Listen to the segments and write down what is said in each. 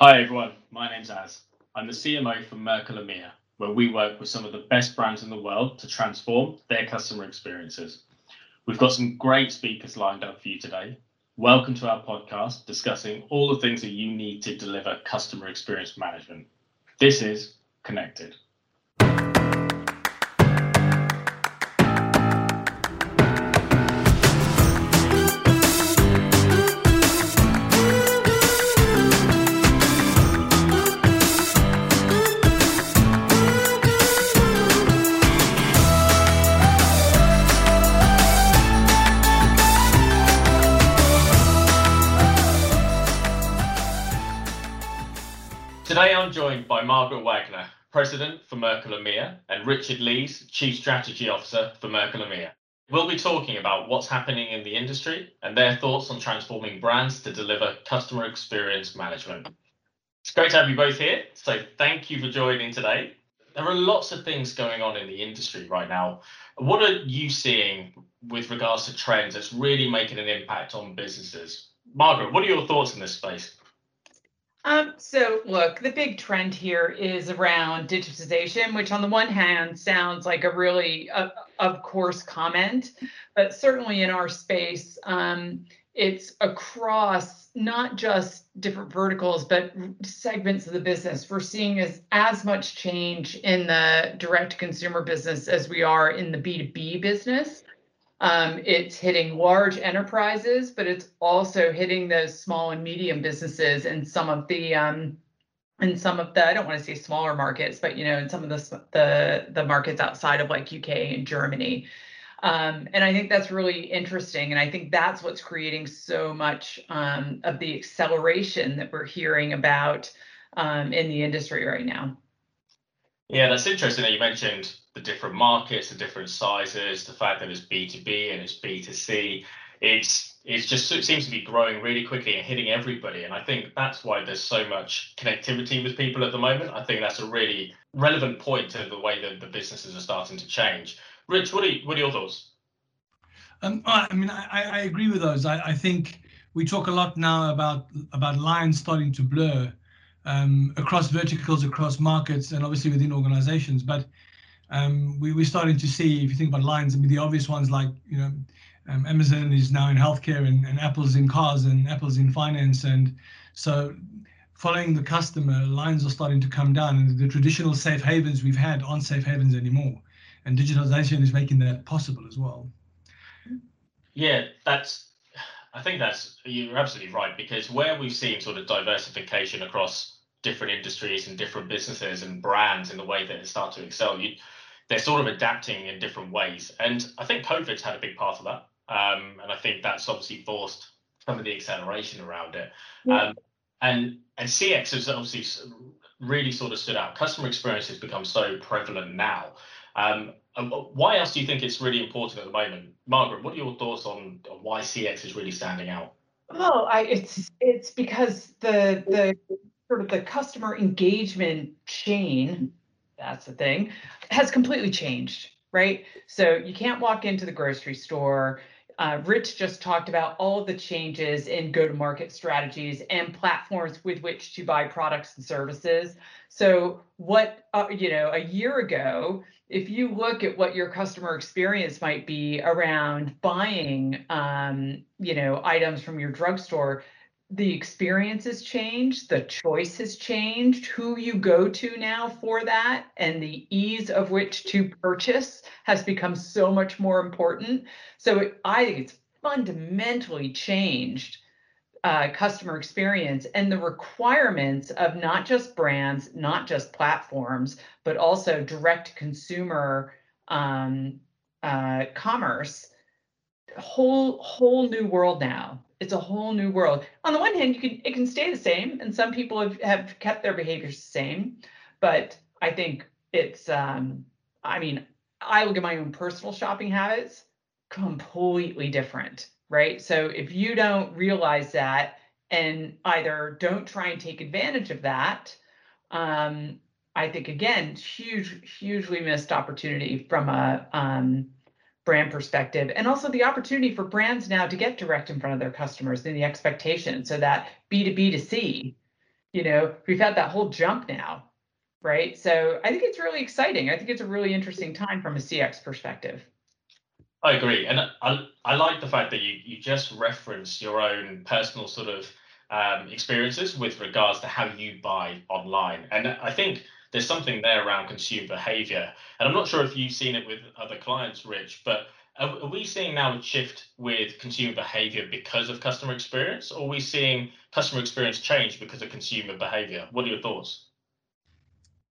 Hi, everyone. My name's Az. I'm the CMO for Merkle EMEA, where we work with some of the best brands in the world to transform their customer experiences. We've got some great speakers lined up for you today. Welcome to our podcast discussing all the things that you need to deliver customer experience management. This is Connected. Today I'm joined by Margaret Wagner, President for Merkle EMEA, and Richard Lees, Chief Strategy Officer for Merkle EMEA. We'll be talking about what's happening in the industry and their thoughts on transforming brands to deliver customer experience management. It's great to have you both here, so thank you for joining today. There are lots of things going on in the industry right now. What are you seeing with regards to trends that's really making an impact on businesses? Margaret, what are your thoughts in this space? Um, so look, the big trend here is around digitization, which on the one hand sounds like a really, uh, of course, comment, but certainly in our space, um, it's across not just different verticals, but segments of the business. We're seeing as, as much change in the direct consumer business as we are in the B2B business. Um, it's hitting large enterprises, but it's also hitting those small and medium businesses and some of the um, in some of the I don't want to say smaller markets, but you know, in some of the the the markets outside of like UK and Germany. Um, and I think that's really interesting. And I think that's what's creating so much um, of the acceleration that we're hearing about um, in the industry right now. Yeah, that's interesting that you mentioned the different markets, the different sizes, the fact that it's B2B and it's B2C. It's it's just it seems to be growing really quickly and hitting everybody. And I think that's why there's so much connectivity with people at the moment. I think that's a really relevant point to the way that the businesses are starting to change. Rich, what are you, what are your thoughts? Um, I mean, I, I agree with those. I, I think we talk a lot now about about lines starting to blur um, across verticals, across markets, and obviously within organizations. But um, we, we're starting to see, if you think about lines, I mean, the obvious ones like, you know, um, Amazon is now in healthcare and, and Apple's in cars and Apple's in finance. And so following the customer, lines are starting to come down and the traditional safe havens we've had aren't safe havens anymore. And digitalization is making that possible as well. Yeah, that's I think that's you're absolutely right because where we've seen sort of diversification across different industries and different businesses and brands in the way that they start to excel. You, they're sort of adapting in different ways, and I think COVID's had a big part of that. Um, and I think that's obviously forced some of the acceleration around it. Yeah. Um, and and CX has obviously really sort of stood out. Customer experience has become so prevalent now. Um, why else do you think it's really important at the moment, Margaret? What are your thoughts on, on why CX is really standing out? Well, I, it's it's because the the sort of the customer engagement chain, that's the thing, has completely changed, right? So you can't walk into the grocery store. Uh, Rich just talked about all of the changes in go to market strategies and platforms with which to buy products and services. So, what, uh, you know, a year ago, if you look at what your customer experience might be around buying, um, you know, items from your drugstore, the experience has changed, the choice has changed, who you go to now for that, and the ease of which to purchase has become so much more important. So it, I think it's fundamentally changed uh, customer experience and the requirements of not just brands, not just platforms, but also direct consumer um, uh, commerce. Whole whole new world now it's a whole new world. On the one hand, you can it can stay the same, and some people have, have kept their behaviors the same, but I think it's um, I mean, I look at my own personal shopping habits, completely different, right? So if you don't realize that and either don't try and take advantage of that, um, I think again, huge, hugely missed opportunity from a um, brand perspective and also the opportunity for brands now to get direct in front of their customers and the expectation so that b2b to c you know, we've had that whole jump now, right? So I think it's really exciting. I think it's a really interesting time from a CX perspective. I agree, and I I like the fact that you you just reference your own personal sort of um, experiences with regards to how you buy online, and I think there's something there around consumer behavior, and I'm not sure if you've seen it with other clients, Rich, but are, we seeing now a shift with consumer behavior because of customer experience, or are we seeing customer experience change because of consumer behavior? What are your thoughts?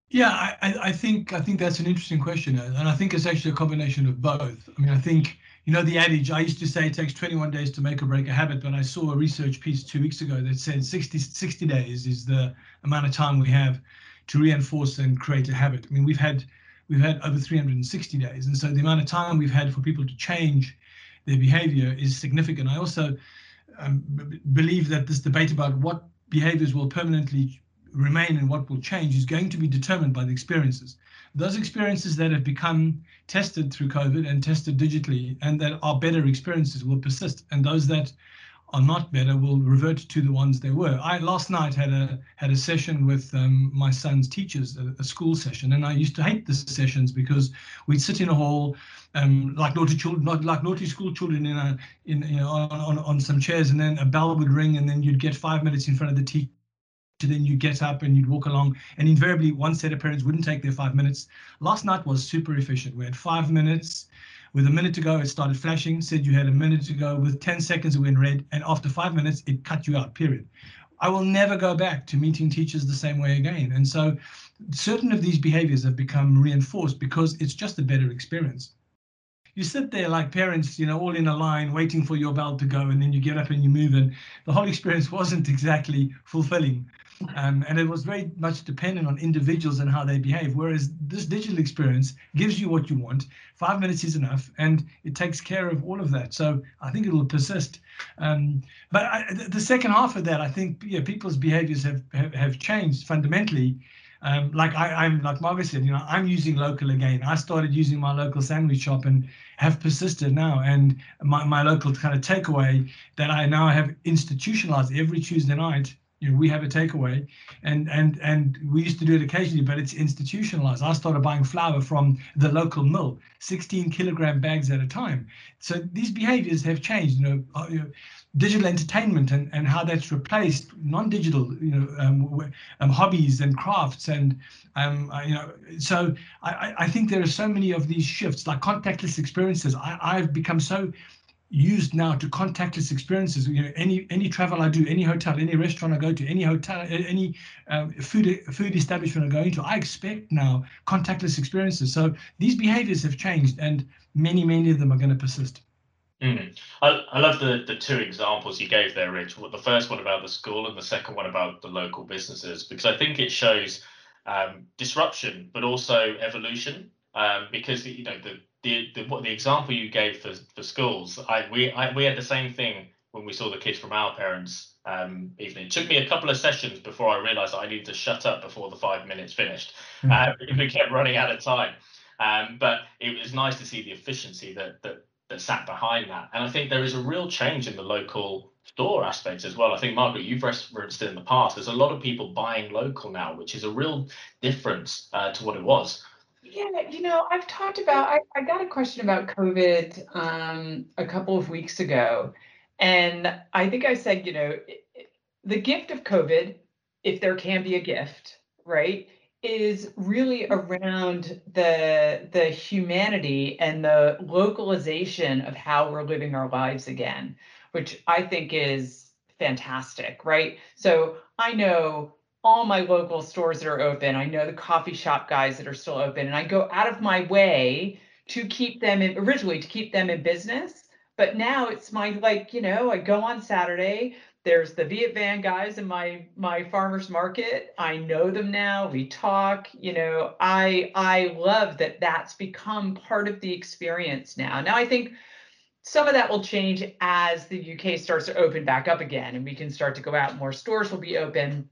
Yeah, I, I think I think that's an interesting question, and I think it's actually a combination of both. I mean, I think you know the adage. I used to say it takes 21 days to make or break a habit, but I saw a research piece two weeks ago that said 60 60 days is the amount of time we have to reinforce and create a habit. I mean, we've had we've had over 360 days, and so the amount of time we've had for people to change their behavior is significant. I also um, believe that this debate about what behaviors will permanently remain and what will change is going to be determined by the experiences. Those experiences that have become tested through COVID and tested digitally and that are better experiences will persist. And those that are not better will revert to the ones they were. I last night had a had a session with um, my son's teachers, a, a, school session, and I used to hate the sessions because we'd sit in a hall, um, like naughty children, not like naughty school children in a in you know on, on on some chairs, and then a bell would ring, and then you'd get five minutes in front of the teacher then you get up and you'd walk along and invariably one set of parents wouldn't take their five minutes last night was super efficient we had five minutes with a minute to go it started flashing said you had a minute to go. With 10 seconds it went red and after five minutes it cut you out period. I will never go back to meeting teachers the same way again. And so certain of these behaviors have become reinforced because it's just a better experience. You sit there like parents, you know, all in a line waiting for your bell to go, and then you get up and you move, and the whole experience wasn't exactly fulfilling. Um, and it was very much dependent on individuals and how they behave. Whereas this digital experience gives you what you want. Five minutes is enough, and it takes care of all of that. So I think it will persist. Um, but I, the second half of that, I think, yeah, people's behaviors have have, have changed fundamentally. Um, like I, am like Margaret said, you know, I'm using local again. I started using my local sandwich shop and have persisted now. And my, my local kind of takeaway that I now have institutionalized every Tuesday night you know, we have a takeaway. And and and we used to do it occasionally but it's institutionalized. I started buying flour from the local mill 16 kilogram bags at a time. So these behaviors have changed you know, uh, you know digital entertainment and, and how that's replaced non-digital you know um, um, hobbies and crafts and um, uh, you know so I, I think there are so many of these shifts like contactless experiences. I, I've become so used now to contactless experiences. You know, any any travel I do, any hotel, any restaurant I go to, any hotel, any um, food food establishment I go into, I expect now contactless experiences. So these behaviors have changed, and many many of them are going to persist. Mm. I, I love the the two examples you gave there, Rich. The first one about the school, and the second one about the local businesses, because I think it shows um, disruption, but also evolution. Um, because you know the the, the what the example you gave for, for schools, I we I, we had the same thing when we saw the kids from our parents um, evening. It took me a couple of sessions before I realised I needed to shut up before the five minutes finished. Mm-hmm. Uh, we kept running out of time. Um, but it was nice to see the efficiency that that that sat behind that. And I think there is a real change in the local store aspect as well. I think Margaret, you've referenced it in the past. There's a lot of people buying local now, which is a real difference uh, to what it was. Yeah, you know, I've talked about, I, I got a question about COVID um, a couple of weeks ago. And I think I said, you know, the gift of COVID, if there can be a gift, right, is really around the the humanity and the localization of how we're living our lives again, which I think is fantastic, right? So I know all my local stores that are open. I know the coffee shop guys that are still open, and I go out of my way to keep them in, originally to keep them in business. But now it's my like, you know, I go on Saturday. There's the Viet Van guys in my my farmers market. I know them now. We talk. You know, I I love that that's become part of the experience now. Now I think some of that will change as the UK starts to open back up again, and we can start to go out. More stores will be open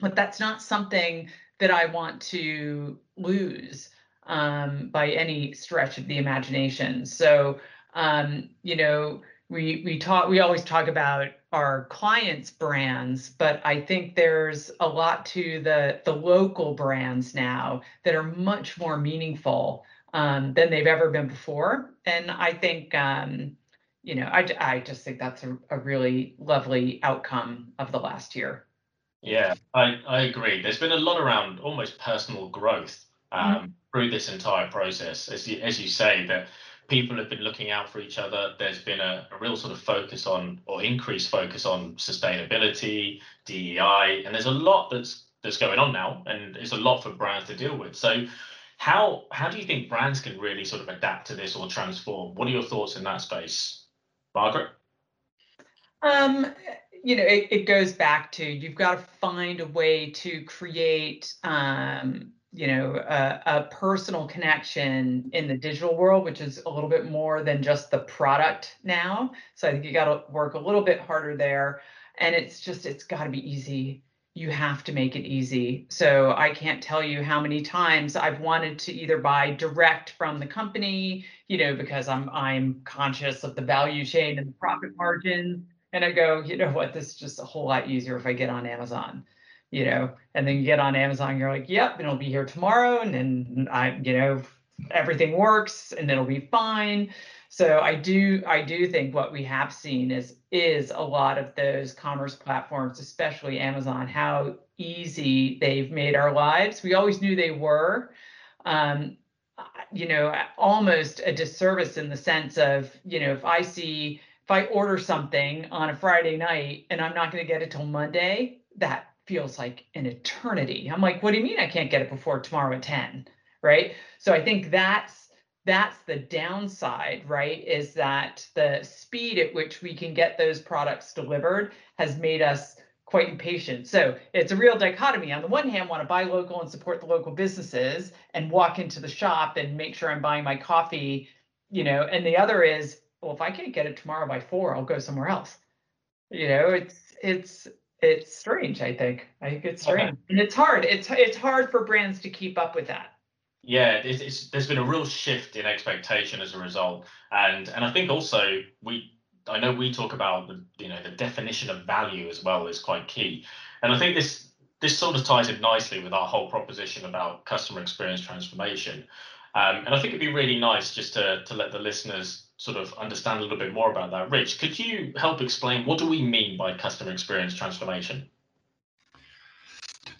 but that's not something that I want to lose um, by any stretch of the imagination. So, um, you know, we we talk we always talk about our clients brands but i think there's a lot to the the local brands now that are much more meaningful um, than they've ever been before and i think um, you know i, I just think that's a, a really lovely outcome of the last year yeah i i agree there's been a lot around almost personal growth um, mm-hmm. through this entire process as you as you say that people have been looking out for each other. There's been a, a, real sort of focus on or increased focus on sustainability, DEI, and there's a lot that's that's going on now, and it's a lot for brands to deal with. So, how how do you think brands can really sort of adapt to this or transform? What are your thoughts in that space, Margaret? Um, you know, it, it goes back to you've got to find a way to create um, you know a, a, personal connection in the digital world which is a little bit more than just the product now. So i think you got to work a little bit harder there. And it's just it's got to be easy. You have to make it easy. So i can't tell you how many times i've wanted to either buy direct from the company you know because i'm i'm conscious of the value chain and the profit margins and i go you know what this is just a whole lot easier if i get on amazon you know, and then you get on Amazon, you're like, yep, it'll be here tomorrow. And then I, you know, everything works and it'll be fine. So I do, I do think what we have seen is is a lot of those commerce platforms, especially Amazon, how easy they've made our lives. We always knew they were. Um, you know, almost a disservice in the sense of, you know, if I see if I order something on a Friday night and I'm not going to get it till Monday, that feels like an eternity. I'm like, what do you mean I can't get it before tomorrow at 10? Right. So I think that's that's the downside, right? Is that the speed at which we can get those products delivered has made us quite impatient. So it's a real dichotomy. On the one hand, want to buy local and support the local businesses and walk into the shop and make sure I'm buying my coffee, you know, and the other is, well, if I can't get it tomorrow by four, I'll go somewhere else. You know, it's it's it's strange. I think. I think it's strange, okay. and it's hard. It's it's hard for brands to keep up with that. Yeah, it's, it's, there's been a real shift in expectation as a result, and and I think also we I know we talk about the you know the definition of value as well is quite key, and I think this this sort of ties in nicely with our whole proposition about customer experience transformation. Um, and I think it'd be really nice just to to let the listeners sort of understand a little bit more about that. Rich, could you help explain what do we mean by customer experience transformation?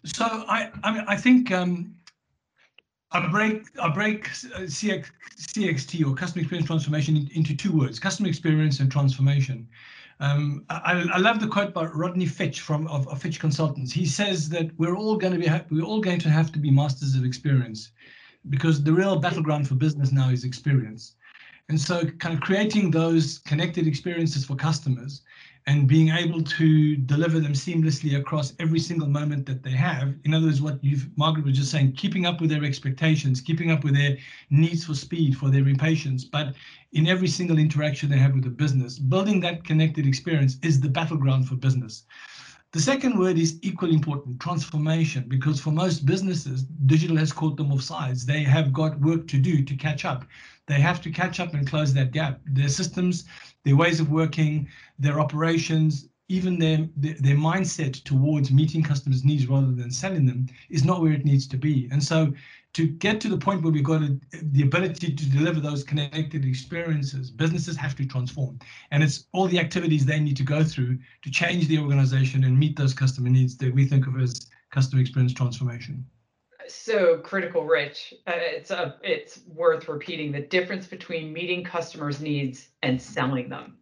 So I, I mean, I think um, I break I break CX, CXT or customer experience transformation into two words: customer experience and transformation. Um, I, I, love the quote by Rodney Fitch from of, of, Fitch Consultants. He says that we're all going to be we're all going to have to be masters of experience, because the real battleground for business now is experience. And so kind of creating those connected experiences for customers and being able to deliver them seamlessly across every single moment that they have. In other words, what you've Margaret was just saying, keeping up with their expectations, keeping up with their needs for speed, for their impatience, but in every single interaction they have with the business, building that connected experience is the battleground for business. The second word is equally important, transformation, because for most businesses, digital has caught them off sides. They have got work to do to catch up. They have to catch up and close that gap. Their systems, their ways of working, their operations, even their, their, mindset towards meeting customers' needs rather than selling them is not where it needs to be. And so to get to the point where we've got a, the ability to deliver those connected experiences, businesses have to transform. And it's all the activities they need to go through to change the organization and meet those customer needs that we think of as customer experience transformation. So critical, Rich. Uh, it's a, it's worth repeating the difference between meeting customers' needs and selling them,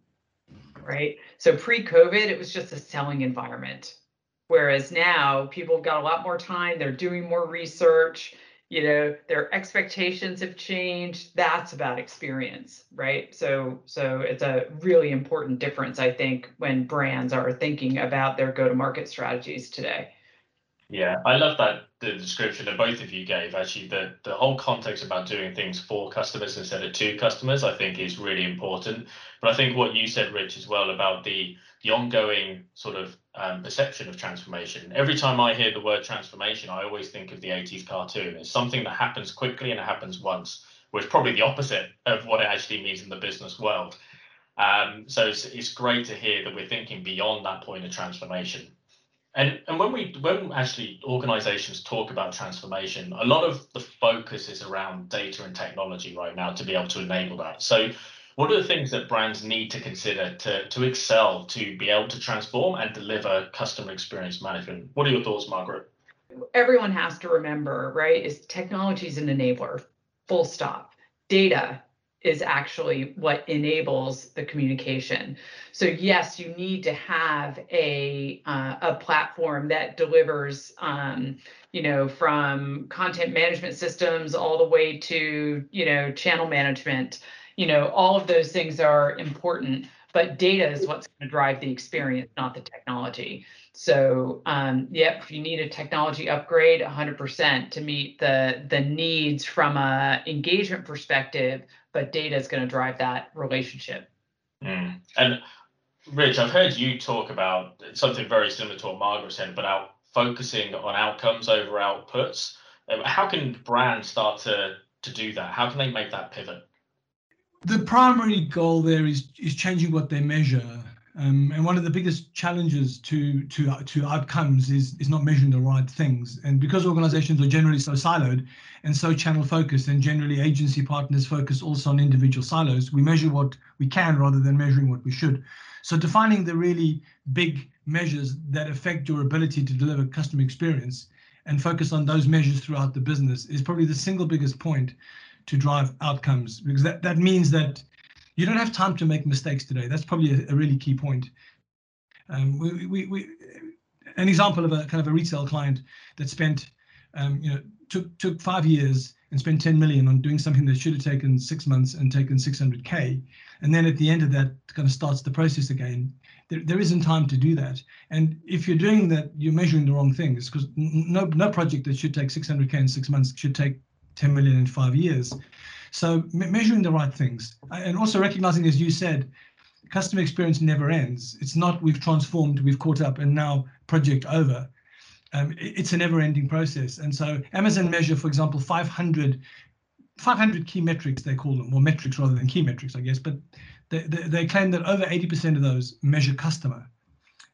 right? So pre-COVID, it was just a selling environment, whereas now people have got a lot more time. They're doing more research you know their expectations have changed that's about experience right? So so it's a really important difference i think when brands are thinking about their go to market strategies today. Yeah i love that the description that both of you gave actually the the whole context about doing things for customers instead of to customers i think is really important. But i think what you said rich as well about the the ongoing sort of um, perception of transformation. Every time I hear the word transformation, I always think of the 80s cartoon. It's something that happens quickly and it happens once, which is probably the opposite of what it actually means in the business world. Um, so it's, it's great to hear that we're thinking beyond that point of transformation. And, and when we when actually organizations talk about transformation, a lot of the focus is around data and technology right now to be able to enable that. So what are the things that brands need to consider to, to excel, to be able to transform and deliver customer experience management? What are your thoughts, Margaret? Everyone has to remember, right, is technology is an enabler, full stop. Data is actually what enables the communication. So yes, you need to have a uh, a platform that delivers, um, you know, from content management systems all the way to you know channel management. You know, all of those things are important, but data is what's going to drive the experience, not the technology. So, um, yep, you need a technology upgrade 100% to meet the the needs from a engagement perspective, but data is going to drive that relationship. Mm. And Rich, I've heard you talk about something very similar to what Margaret said about focusing on outcomes over outputs. Um, how can brands start to to do that? How can they make that pivot? The primary goal there is is changing what they measure um, and one of the biggest challenges to to to outcomes is is not measuring the right things. And because organizations are generally so siloed and so channel focused, and generally agency partners focus also on individual silos, we measure what we can rather than measuring what we should. So defining the really big measures that affect your ability to deliver customer experience and focus on those measures throughout the business is probably the single biggest point to drive outcomes because that, that means that you don't have time to make mistakes today. That's probably a, a really key point. Um, we, we, we, an example of a kind of a retail client that spent, um, you know, took took five years and spent 10 million on doing something that should have taken six months and taken 600k, and then at the end of that, kind of starts the process again. There, there isn't time to do that. And if you're doing that, you're measuring the wrong things because no no project that should take 600k in six months should take 10 million in five years. So measuring the right things and also recognizing, as you said, customer experience never ends. It's not we've transformed, we've caught up, and now project over. Um, it's a never-ending process. And so Amazon measure, for example, 500, 500 key metrics, they call them, or metrics rather than key metrics, I guess, but they, they, they claim that over 80% of those measure customer.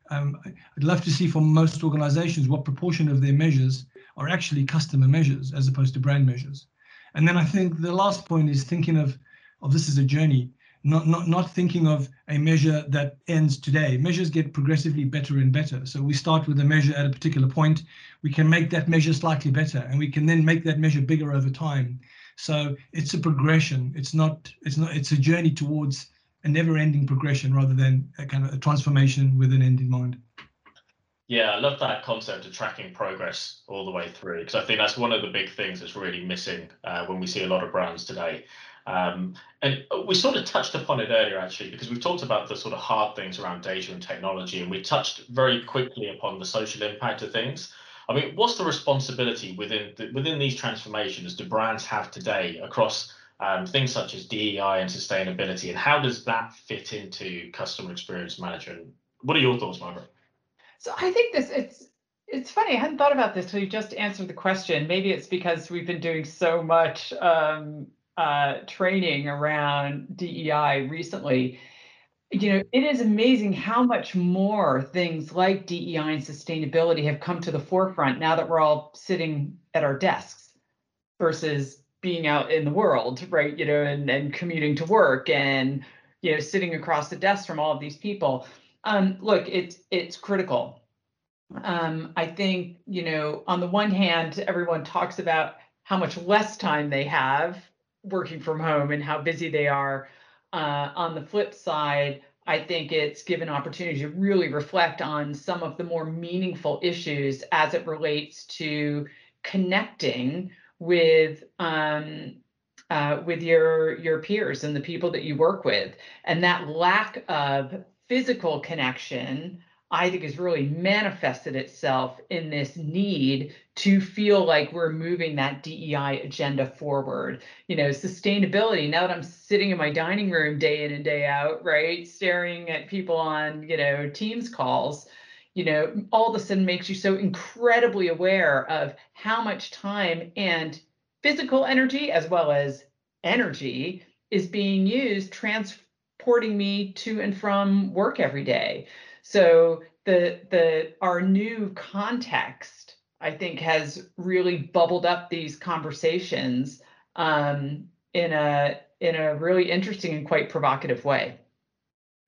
Um, I'd love to see from most organizations what proportion of their measures are actually customer measures as opposed to brand measures. And then I think the last point is thinking of, of this as a journey, not, not, not thinking of a measure that ends today. Measures get progressively better and better. So we start with a measure at a particular point. We can make that measure slightly better and we can then make that measure bigger over time. So it's a progression. It's not, it's not, it's a journey towards a never ending progression rather than a kind of a transformation with an end in mind. Yeah, I love that concept of tracking progress all the way through because I think that's one of the big things that's really missing uh, when we see a lot of brands today. Um, and we sort of touched upon it earlier, actually, because we've talked about the sort of hard things around data and technology, and we touched very quickly upon the social impact of things. I mean, what's the responsibility within the, within these transformations do brands have today across um, things such as DEI and sustainability, and how does that fit into customer experience management? What are your thoughts, Margaret? So I think this it's it's funny. I hadn't thought about this till you just answered the question. Maybe it's because we've been doing so much um, uh, training around DEI recently. You know, it is amazing how much more things like DEI and sustainability have come to the forefront now that we're all sitting at our desks versus being out in the world, right? You know, and, and commuting to work and you know sitting across the desk from all of these people um, look, it's it's critical. Um, I think you know, on the one hand, everyone talks about how much less time they have working from home and how busy they are. Uh, on the flip side, I think it's given opportunity to really reflect on some of the more meaningful issues as it relates to connecting with um, uh, with your your peers and the people that you work with, and that lack of physical connection, I think has really manifested itself in this need to feel like we're moving that DEI agenda forward. You know, sustainability. Now that I'm sitting in my dining room day in and day out, right, staring at people on, you know, Teams calls, you know, all of a sudden makes you so incredibly aware of how much time and physical energy as well as energy is being used porting me to and from work every day. So the the our new context, I think, has really bubbled up these conversations um, in a in a really interesting and quite provocative way.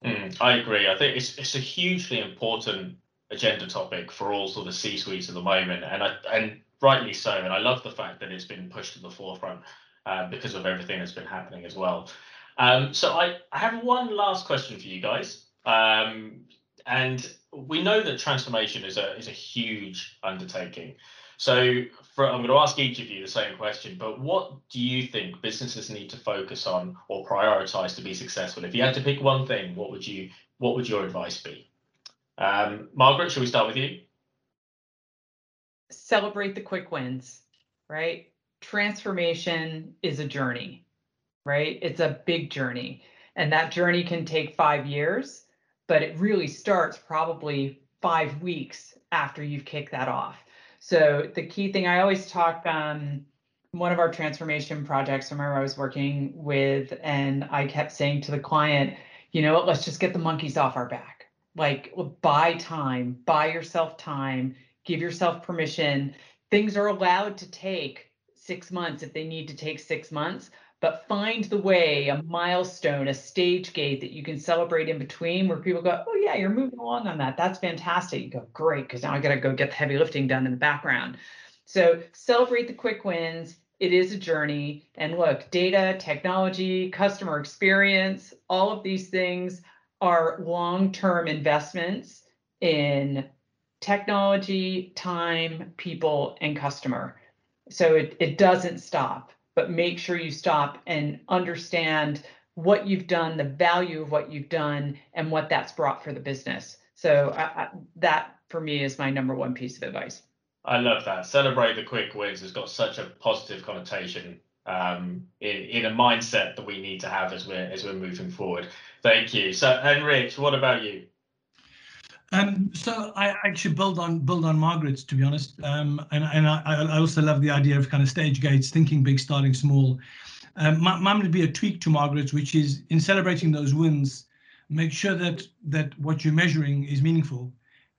Mm, I agree. I think it's it's a hugely important agenda topic for all sort of C-suites at the moment, and I and rightly so. And I love the fact that it's been pushed to the forefront uh, because of everything that's been happening as well. Um, so I, I have one last question for you guys. Um, and we know that transformation is a is a huge undertaking. So for, I'm going to ask each of you the same question, but what do you think businesses need to focus on or prioritize to be successful? If you had to pick one thing, what would you what would your advice be? Um, Margaret, should we start with you? Celebrate the quick wins, right? Transformation is a journey, right? It's a big journey. And that journey can take five years, but it really starts probably five weeks after you've kicked that off. So the key thing I always talk um, one of our transformation projects, I remember I was working with, and I kept saying to the client, you know what, let's just get the monkeys off our back like buy time, buy yourself time, give yourself permission. Things are allowed to take six months if they need to take six months, but find the way, a milestone, a stage gate that you can celebrate in between where people go, oh, yeah, you're moving along on that. That's fantastic. You go, great, because now I got to go get the heavy lifting done in the background. So celebrate the quick wins. It is a journey. And look, data, technology, customer experience, all of these things are long-term investments in technology, time, people, and customer. So it, it doesn't stop, but make sure you stop and understand what you've done, the value of what you've done, and what that's brought for the business. So I, I, that for me is my number one piece of advice. I love that. Celebrate the quick wins has got such a positive connotation um, in, in a mindset that we need to have as we're as we're moving forward. Thank you. So, and Rich, what about you? Um, so I actually build on build on Margaret's to be honest, um, and and I, I also love the idea of kind of stage gates, thinking big, starting small. Um, mine would be a tweak to Margaret's, which is in celebrating those wins, make sure that that what you're measuring is meaningful.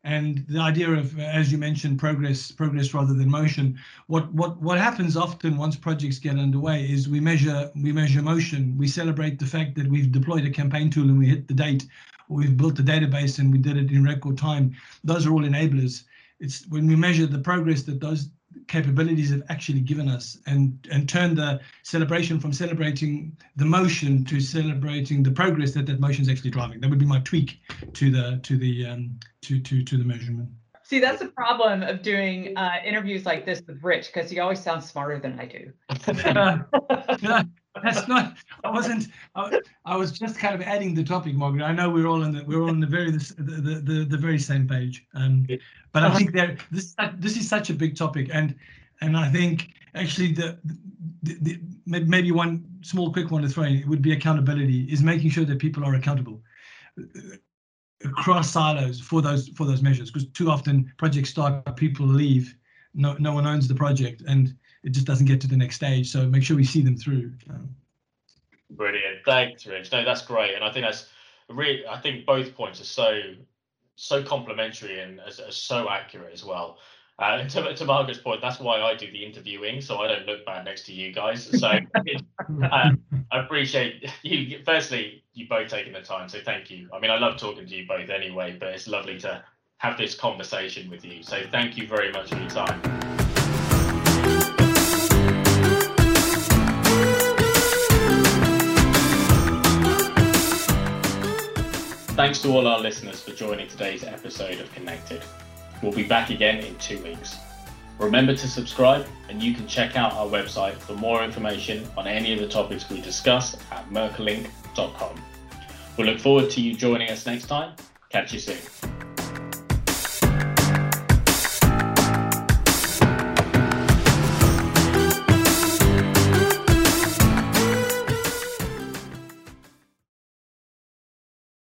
And the idea of as you mentioned progress progress rather than motion. What what what happens often once projects get underway is we measure we measure motion. We celebrate the fact that we've deployed a campaign tool and we hit the date we've built a database and we did it in record time. Those are all enablers. It's when we measure the progress that those capabilities have actually given us and and turn the celebration from celebrating the motion to celebrating the progress that that motion is actually driving. That would be my tweak to the to the um to to to the measurement. See that's the problem of doing uh interviews like this with rich because he always sounds smarter than i do that's not i wasn't I, I, was just kind of adding the topic margaret i know we're all in the we're all on the very the the, the, the very same page um but i think there this this is such a big topic and and i think actually the, the, the maybe one small quick one to throw in would be accountability is making sure that people are accountable across silos for those for those measures because too often projects start people leave no no one owns the project and it just doesn't get to the next stage. So make sure we see them through. Brilliant. Thanks, Rich. No, that's great. And I think that's really, I think both points are so, so complementary and are, are so accurate as well. Uh, to, to Margaret's point, that's why I do the interviewing, so I don't look bad next to you guys. So uh, I appreciate you. Firstly, you both taking the time, so thank you. I mean, I love talking to you both anyway, but it's lovely to have this conversation with you. So thank you very much for your time. Thanks to all our listeners for joining today's episode of Connected. We'll be back again in two weeks. Remember to subscribe, and you can check out our website for more information on any of the topics we discuss at merkleinc.com. We'll look forward to you joining us next time. Catch you soon.